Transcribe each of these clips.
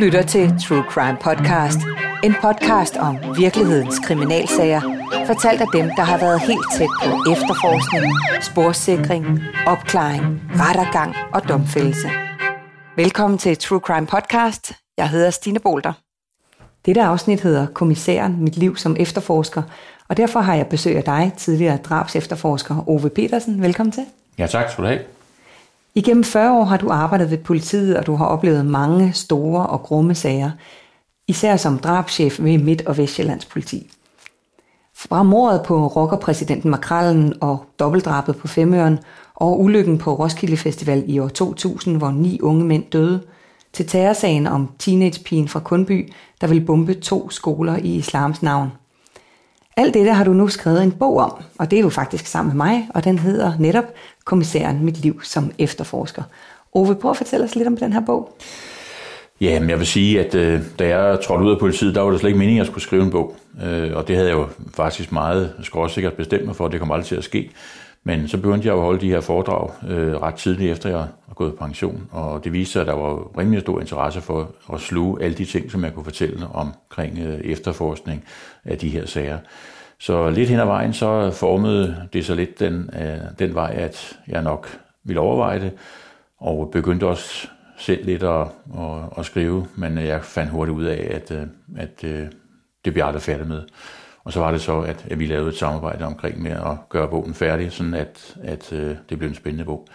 lytter til True Crime Podcast. En podcast om virkelighedens kriminalsager, fortalt af dem, der har været helt tæt på efterforskning, sporsikring, opklaring, rettergang og domfældelse. Velkommen til True Crime Podcast. Jeg hedder Stine Bolter. Dette afsnit hedder Kommissæren, mit liv som efterforsker, og derfor har jeg besøg af dig, tidligere drabs efterforsker Ove Petersen. Velkommen til. Ja, tak skal du have. Igennem 40 år har du arbejdet ved politiet, og du har oplevet mange store og grumme sager, især som drabschef ved Midt- og Vestjyllands politi. Fra mordet på rockerpræsidenten Makrallen og dobbeltdrabet på Femøren og ulykken på Roskilde Festival i år 2000, hvor ni unge mænd døde, til terrorsagen om teenagepigen fra Kundby, der vil bombe to skoler i islams navn. Alt dette har du nu skrevet en bog om, og det er jo faktisk sammen med mig, og den hedder netop Kommissæren Mit Liv som Efterforsker. Ove, prøv at fortælle os lidt om den her bog. Ja, men jeg vil sige, at øh, da jeg trådte ud af politiet, der var det slet ikke meningen, at jeg skulle skrive en bog. Øh, og det havde jeg jo faktisk meget skråsikkert bestemt mig for, at det kom aldrig til at ske. Men så begyndte jeg at holde de her foredrag øh, ret tidligt efter, jeg var gået på pension. Og det viste sig, at der var rimelig stor interesse for at sluge alle de ting, som jeg kunne fortælle omkring øh, efterforskning af de her sager. Så lidt hen ad vejen, så formede det så lidt den, øh, den vej, at jeg nok ville overveje det, og begyndte også selv lidt at, at, at skrive, men jeg fandt hurtigt ud af, at, øh, at, at det bliver aldrig færdig med. Og så var det så, at, at vi lavede et samarbejde omkring med at gøre bogen færdig, sådan at, at øh, det blev en spændende bog.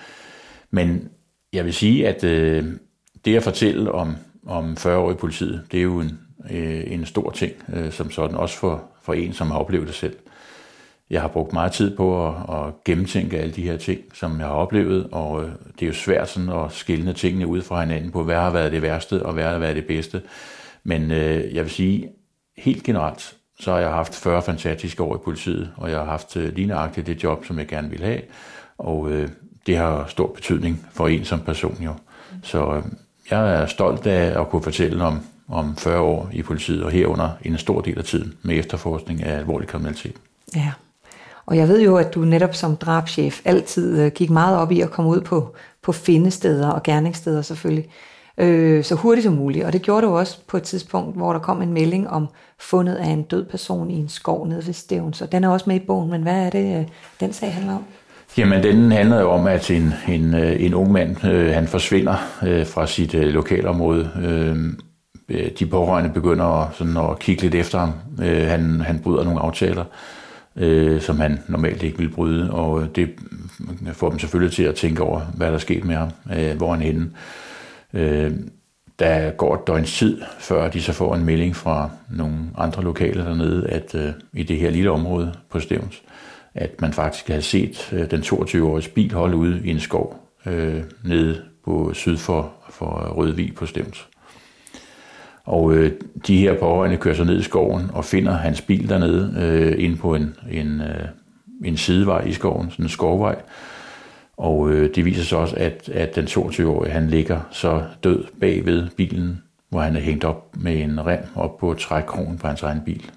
Men jeg vil sige, at øh, det at fortælle om, om 40 år i politiet, det er jo en, øh, en stor ting, øh, som sådan også for, for en, som har oplevet det selv. Jeg har brugt meget tid på at, at gennemtænke alle de her ting, som jeg har oplevet, og øh, det er jo svært sådan at skille tingene ud fra hinanden på, hvad har været det værste, og hvad har været det bedste. Men øh, jeg vil sige, helt generelt, så har jeg haft 40 fantastiske år i politiet, og jeg har haft øh, ligneragtigt det job, som jeg gerne vil have, og øh, det har stor betydning for en som person jo. Så øh, jeg er stolt af at kunne fortælle om, om 40 år i politiet, og herunder en stor del af tiden med efterforskning af alvorlig kriminalitet. Ja, og jeg ved jo, at du netop som drabschef altid øh, gik meget op i at komme ud på, på findesteder og gerningssteder selvfølgelig øh, så hurtigt som muligt. Og det gjorde du også på et tidspunkt, hvor der kom en melding om fundet af en død person i en skov nede ved Stævns. Og den er også med i bogen, men hvad er det, øh, den sag handler om? Jamen, den handler jo om, at en, en, øh, en ung mand, øh, han forsvinder øh, fra sit øh, lokalområde. Øh, de pårørende begynder at, sådan at kigge lidt efter ham. Øh, han, han bryder nogle aftaler, øh, som han normalt ikke vil bryde, og det får dem selvfølgelig til at tænke over, hvad der er sket med ham, øh, hvor han er henne. Øh, Øh, der går et døgns tid, før de så får en melding fra nogle andre lokale dernede, at øh, i det her lille område på Stævns, at man faktisk har set øh, den 22-årige bil holde ude i en skov øh, nede på syd for, for Rødvig på Stævns. Og øh, de her pårørende kører så ned i skoven og finder hans bil dernede øh, ind på en, en, øh, en sidevej i skoven, sådan en skovvej, og øh, det viser sig også, at, at den 22-årige, han ligger så død bag ved bilen, hvor han er hængt op med en rem op på trækronen på hans egen bil.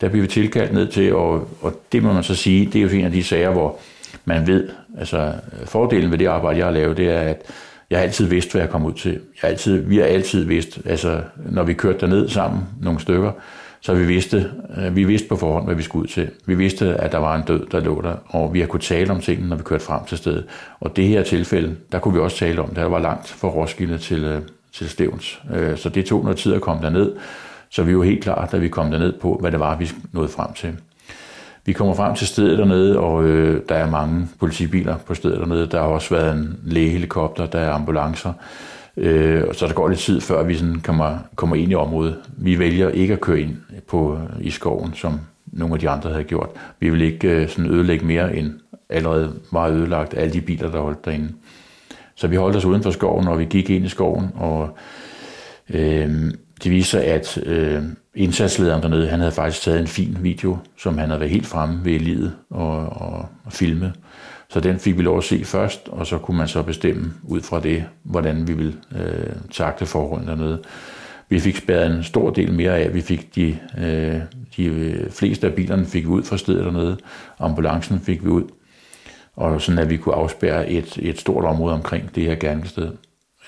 Der bliver vi tilkaldt ned til, og, og det må man så sige, det er jo en af de sager, hvor man ved, altså fordelen ved det arbejde, jeg har lavet, det er, at jeg har altid vidst, hvad jeg kom ud til. Jeg altid, vi har altid vidst, altså når vi kørte derned sammen, nogle stykker, så vi vidste, øh, vi vidste på forhånd, hvad vi skulle ud til. Vi vidste, at der var en død, der lå der, og vi har kunnet tale om tingene, når vi kørte frem til stedet. Og det her tilfælde, der kunne vi også tale om, der var langt fra Roskilde til, øh, til Stævns. Øh, så det tog noget tid at komme derned, så vi var helt klar, da vi kom derned på, hvad det var, vi nåede frem til. Vi kommer frem til stedet dernede, og øh, der er mange politibiler på stedet dernede. Der har også været en lægehelikopter, der er ambulancer. Øh, så der går lidt tid, før vi sådan kommer, kommer ind i området. Vi vælger ikke at køre ind på, i skoven, som nogle af de andre havde gjort. Vi vil ikke øh, sådan ødelægge mere end allerede var ødelagt alle de biler, der holdt derinde. Så vi holdt os uden for skoven, og vi gik ind i skoven, og øh, det viser, at øh, indsatslederen dernede, han havde faktisk taget en fin video, som han havde været helt fremme ved livet og, og, og filme. Så den fik vi lov at se først, og så kunne man så bestemme ud fra det, hvordan vi ville øh, takte forholdene dernede. Vi fik spærret en stor del mere af. Vi fik de, øh, de øh, fleste af bilerne fik vi ud fra stedet dernede. Ambulancen fik vi ud. Og sådan at vi kunne afspærre et, et stort område omkring det her gerningssted.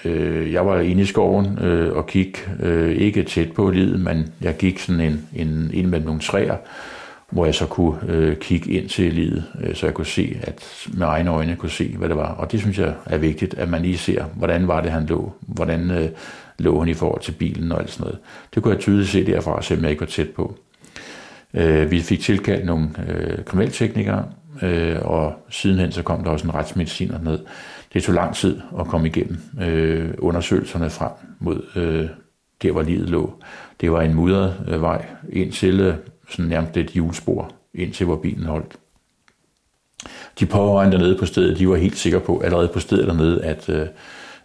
øh, jeg var inde i skoven øh, og gik øh, ikke tæt på livet, men jeg gik sådan en, en, ind mellem nogle træer, hvor jeg så kunne øh, kigge ind til livet, øh, så jeg kunne se, at med egne øjne kunne se, hvad det var. Og det synes jeg er vigtigt, at man lige ser, hvordan var det, han lå, hvordan øh, lå han i forhold til bilen og alt sådan noget. Det kunne jeg tydeligt se derfra, selvom jeg ikke var tæt på. Øh, vi fik tilkaldt nogle øh, kriminalteknikere, øh, og sidenhen så kom der også en retsmediciner ned. Det tog lang tid at komme igennem øh, undersøgelserne frem mod øh, der, hvor livet lå. Det var en mudret øh, vej ind til øh, sådan nærmest et hjulspor, ind til hvor bilen holdt. De pårørende dernede på stedet, de var helt sikre på, allerede på stedet dernede, at, øh,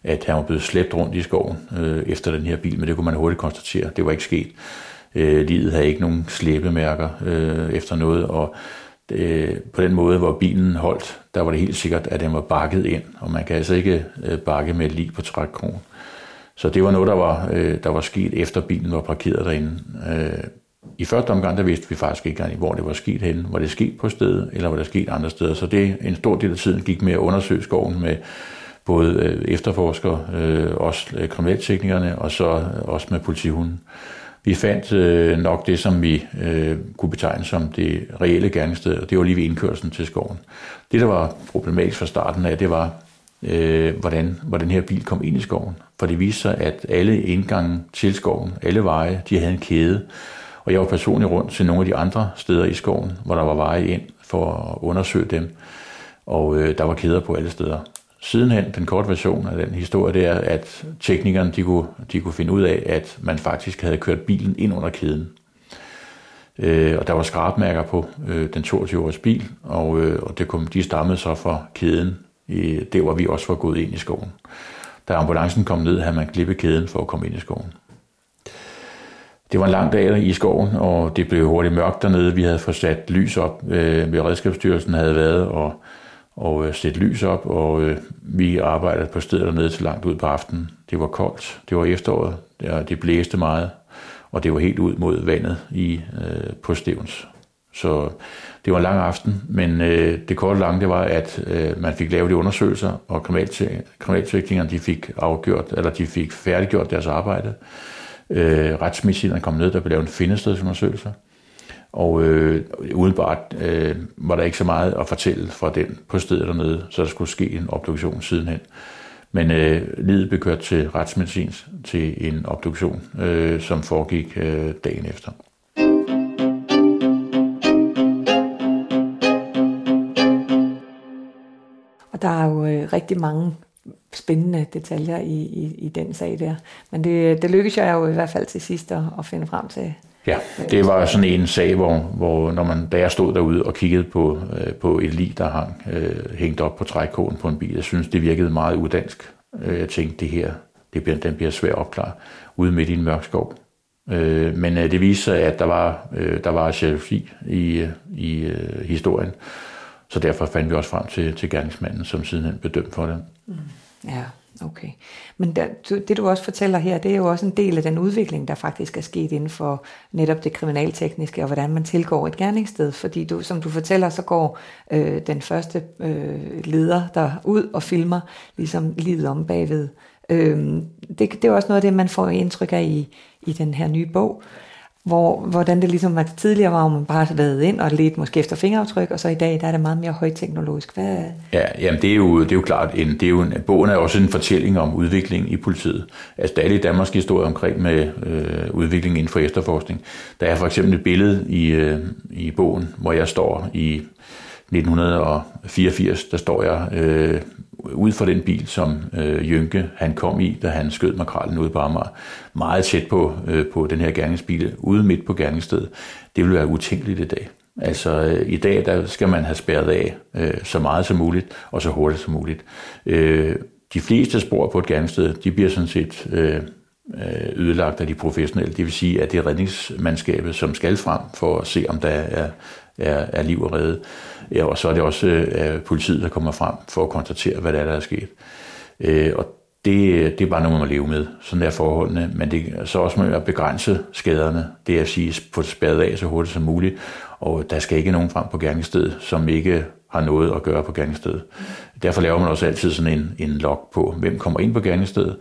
at han var blevet slæbt rundt i skoven øh, efter den her bil, men det kunne man hurtigt konstatere. Det var ikke sket. Øh, livet havde ikke nogen slæbemærker øh, efter noget, og øh, på den måde, hvor bilen holdt, der var det helt sikkert, at den var bakket ind, og man kan altså ikke øh, bakke med et lig på trækkrogen. Så det var noget, der var, øh, der var sket efter bilen var parkeret derinde. Øh, i første omgang, der vidste vi faktisk ikke, hvor det var sket henne. Var det sket på stedet, eller var det sket andre steder? Så det en stor del af tiden gik med at undersøge skoven med både øh, efterforskere, øh, også øh, kriminalteknikerne, og så også med politihunden. Vi fandt øh, nok det, som vi øh, kunne betegne som det reelle gerningssted, og det var lige ved indkørslen til skoven. Det, der var problematisk fra starten af, det var, øh, hvordan, hvordan den her bil kom ind i skoven. For det viste sig, at alle indgange til skoven, alle veje, de havde en kæde. Og jeg var personligt rundt til nogle af de andre steder i skoven, hvor der var veje ind for at undersøge dem. Og øh, der var kæder på alle steder. Sidenhen, den korte version af den historie, det er, at teknikerne de kunne, de kunne finde ud af, at man faktisk havde kørt bilen ind under kæden. Øh, og der var skrabmærker på øh, den 22-årige bil, og, øh, og det kom, de stammede så fra kæden, øh, det hvor vi også var gået ind i skoven. Da ambulancen kom ned, havde man klippet kæden for at komme ind i skoven. Det var en lang dag i skoven, og det blev hurtigt mørkt dernede. Vi havde fået sat lys op, øh, ved Redskabsstyrelsen havde været, og og øh, sætte lys op, og øh, vi arbejdede på stedet dernede til langt ud på aftenen. Det var koldt, det var efteråret, det, det blæste meget, og det var helt ud mod vandet i, øh, på Stevens. Så det var en lang aften, men øh, det korte lange det var, at øh, man fik lavet de undersøgelser, og kriminalteknikerne de fik afgjort, eller de fik færdiggjort deres arbejde. Øh, retsmedicinerne kom ned, der blev lavet en findestedsundersøgelse. Og øh, udenbart øh, var der ikke så meget at fortælle fra den på stedet dernede, så der skulle ske en obduktion sidenhen. Men øh, livet blev kørt til retsmedicins til en obduktion, øh, som foregik øh, dagen efter. Og der er jo øh, rigtig mange spændende detaljer i, i, i den sag der. Men det, det lykkedes jeg jo i hvert fald til sidst at, at finde frem til Ja, det var sådan en sag, hvor, hvor når man, da jeg stod derude og kiggede på, øh, på et lig, der hang øh, hængt op på trækkoden på en bil, jeg synes, det virkede meget udansk. Øh, jeg tænkte, det her, det bliver, den bliver svært at opklare ude midt i en mørk skov. Øh, men øh, det viste sig, at der var, øh, der var jalousi i, øh, i øh, historien, så derfor fandt vi også frem til, til gerningsmanden, som sidenhen blev dømt for det. Mm. Ja. Okay. Men der, det du også fortæller her, det er jo også en del af den udvikling, der faktisk er sket inden for netop det kriminaltekniske, og hvordan man tilgår et gerningssted. Fordi du, som du fortæller, så går øh, den første øh, leder der ud og filmer ligesom livet om bagved. Øh, det, det er også noget af det, man får indtryk af i, i den her nye bog hvor, hvordan det ligesom var tidligere var, hvor man bare været ind og lidt måske efter fingeraftryk, og så i dag der er det meget mere højteknologisk. Hvad? Ja, jamen det er jo, det er jo klart, en, det er jo en, bogen er også en fortælling om udvikling i politiet. Altså der er lidt Danmarks historie omkring med øh, udviklingen inden for efterforskning. Der er for eksempel et billede i, øh, i bogen, hvor jeg står i 1984, der står jeg øh, ud for den bil, som øh, Jynke han kom i, da han skød makralen ude på Amager, meget tæt på, øh, på den her gerningsbil, ude midt på gerningsstedet. Det vil være utænkeligt i dag. Altså øh, i dag, der skal man have spærret af øh, så meget som muligt, og så hurtigt som muligt. Øh, de fleste spor på et gerningssted, de bliver sådan set øh Øh, ødelagt af de professionelle. Det vil sige, at det er redningsmandskabet, som skal frem for at se, om der er, er, er liv og redde. Ja, og så er det også øh, politiet, der kommer frem for at konstatere, hvad der er, der er sket. Øh, og det, det er bare noget, man må leve med. Sådan er forholdene. Men det er så også med at begrænse skaderne. Det er at sige, få det spærret af så hurtigt som muligt. Og der skal ikke nogen frem på gerningsstedet, som ikke har noget at gøre på gerningsstedet. Derfor laver man også altid sådan en, en log på, hvem kommer ind på gerningsstedet,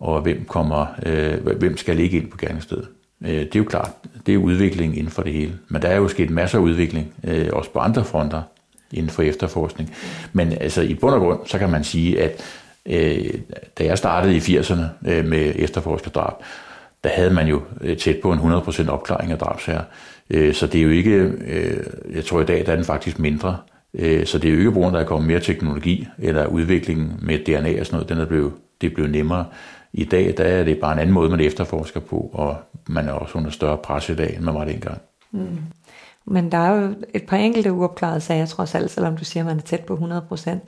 og hvem, kommer, øh, hvem skal ligge ind på gerningsstedet. Øh, det er jo klart, det er udvikling inden for det hele. Men der er jo sket masser af udvikling, øh, også på andre fronter inden for efterforskning. Men altså i bund og grund, så kan man sige, at øh, da jeg startede i 80'erne øh, med efterforskerdrab, der havde man jo øh, tæt på en 100% opklaring af drabsager. Øh, så det er jo ikke, øh, jeg tror i dag, der er den faktisk mindre. Øh, så det er jo ikke brugen, der er kommet mere teknologi eller udviklingen med DNA og sådan noget, den er blevet, det blevet nemmere. I dag der er det bare en anden måde, man efterforsker på, og man er også under større pres i dag, end man var dengang. Mm. Men der er jo et par enkelte uopklarede sager, trods alt, selvom du siger, at man er tæt på 100 procent.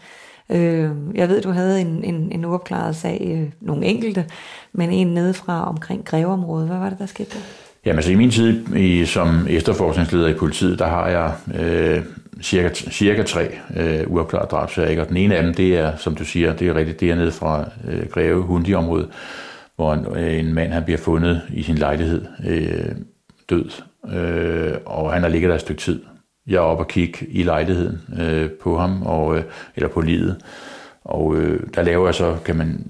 Øh, jeg ved, du havde en, en, en uopklaret sag, øh, nogle enkelte, men en nedefra omkring Greveområdet. Hvad var det, der skete der? Jamen altså i min tid i, som efterforskningsleder i politiet, der har jeg øh, cirka, cirka tre øh, uopklarede drabsager. Og den ene af dem, det er, som du siger, det er rigtigt, det er nede fra øh, Greve Hundi-området, hvor en, øh, en mand han bliver fundet i sin lejlighed øh, død, øh, og han har ligget der et stykke tid. Jeg er oppe og kigge i lejligheden øh, på ham, og, øh, eller på livet, og øh, der laver jeg så, kan man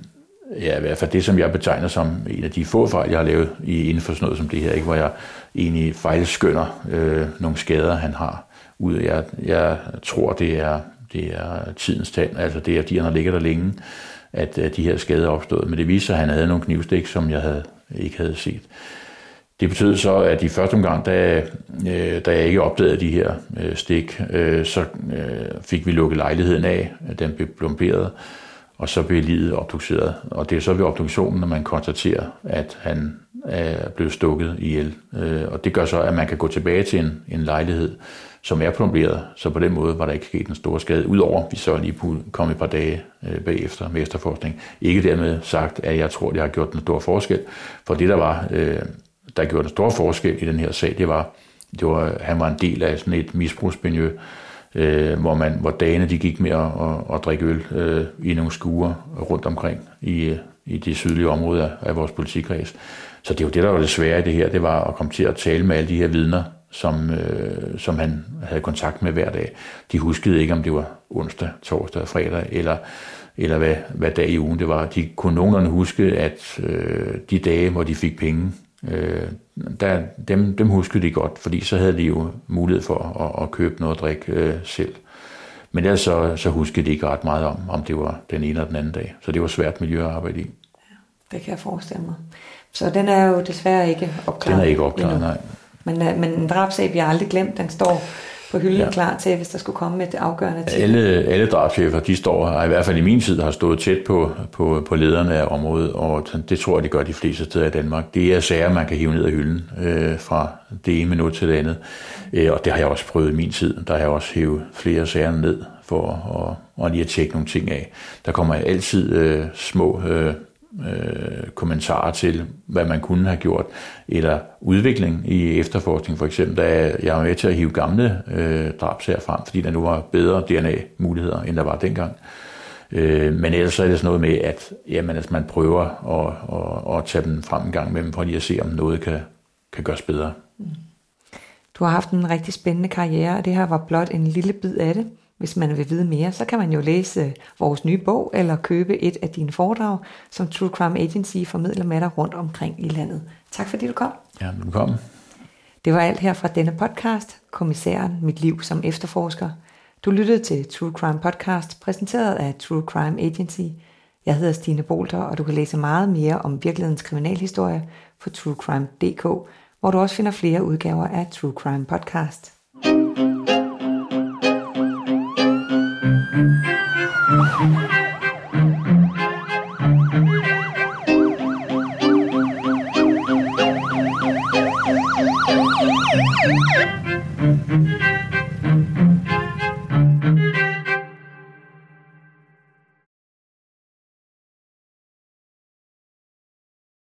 ja, i hvert fald det, som jeg betegner som en af de få fejl, jeg har lavet i, inden for sådan noget som det her, ikke, hvor jeg egentlig fejlskynder øh, nogle skader, han har. Ud jeg, jeg tror, det er, det er tidens tand, altså det er, de han har ligget der længe, at, at de her skader er opstået. Men det viser sig, at han havde nogle knivstik, som jeg havde, ikke havde set. Det betød så, at i første omgang, da, øh, da jeg ikke opdagede de her øh, stik, øh, så øh, fik vi lukket lejligheden af. Den blev plomberet og så blev livet obduceret. Og det er så ved obduktionen, når man konstaterer, at han øh, er blevet stukket ihjel. Øh, og det gør så, at man kan gå tilbage til en, en lejlighed, som er plomberet. Så på den måde var der ikke sket en stor skade, udover vi så lige kom et par dage øh, bagefter med efterforskning. Ikke dermed sagt, at jeg tror, det har gjort en stor forskel. For det, der var, øh, der gjorde en stor forskel i den her sag, det var, det var, han var en del af sådan et misbrugsmiljø, øh, hvor, man, hvor dagene de gik med at, at, at drikke øl øh, i nogle skuer rundt omkring i, i de sydlige områder af vores politikreds. Så det er jo det, der var det svære i det her, det var at komme til at tale med alle de her vidner, som, øh, som han havde kontakt med hver dag. De huskede ikke, om det var onsdag, torsdag, fredag, eller, eller hvad, hvad dag i ugen det var. De kunne nogenlunde huske, at øh, de dage, hvor de fik penge, øh, der, dem, dem huskede de godt, fordi så havde de jo mulighed for at, at købe noget at drikke øh, selv. Men ellers så, så huskede de ikke ret meget om, om det var den ene eller den anden dag. Så det var svært miljø at arbejde i. Ja, det kan jeg forestille mig. Så den er jo desværre ikke opklaret Den er ikke opklaret, nej. Men, øh, men en drabsag bliver aldrig glemt. Den står på hylden ja. klar til, hvis der skulle komme et afgørende til. Alle, alle drabschefer, de står, i hvert fald i min tid, har stået tæt på, på, på lederne af området, og det tror jeg, de gør de fleste steder i Danmark. Det er sager, man kan hive ned af hylden øh, fra det ene minut til det andet. Øh, og det har jeg også prøvet i min tid. Der har jeg også hævet flere sager ned for at, og lige at tjekke nogle ting af. Der kommer altid øh, små øh, øh, kommentarer til, hvad man kunne have gjort, eller udvikling i efterforskning. For eksempel, da jeg var med til at hive gamle øh, drabsager frem, fordi der nu var bedre DNA-muligheder, end der var dengang. Øh, men ellers er det sådan noget med, at jamen, altså, man prøver at, at, at tage dem frem en gang med dem, for lige at se, om noget kan, kan gøres bedre. Mm. Du har haft en rigtig spændende karriere, og det her var blot en lille bid af det. Hvis man vil vide mere, så kan man jo læse vores nye bog eller købe et af dine foredrag, som True Crime Agency formidler med dig rundt omkring i landet. Tak fordi du kom. Ja, velkommen. Det var alt her fra denne podcast, Kommissæren, mit liv som efterforsker. Du lyttede til True Crime Podcast, præsenteret af True Crime Agency. Jeg hedder Stine Bolter, og du kan læse meget mere om virkelighedens kriminalhistorie på truecrime.dk, hvor du også finder flere udgaver af True Crime Podcast. Música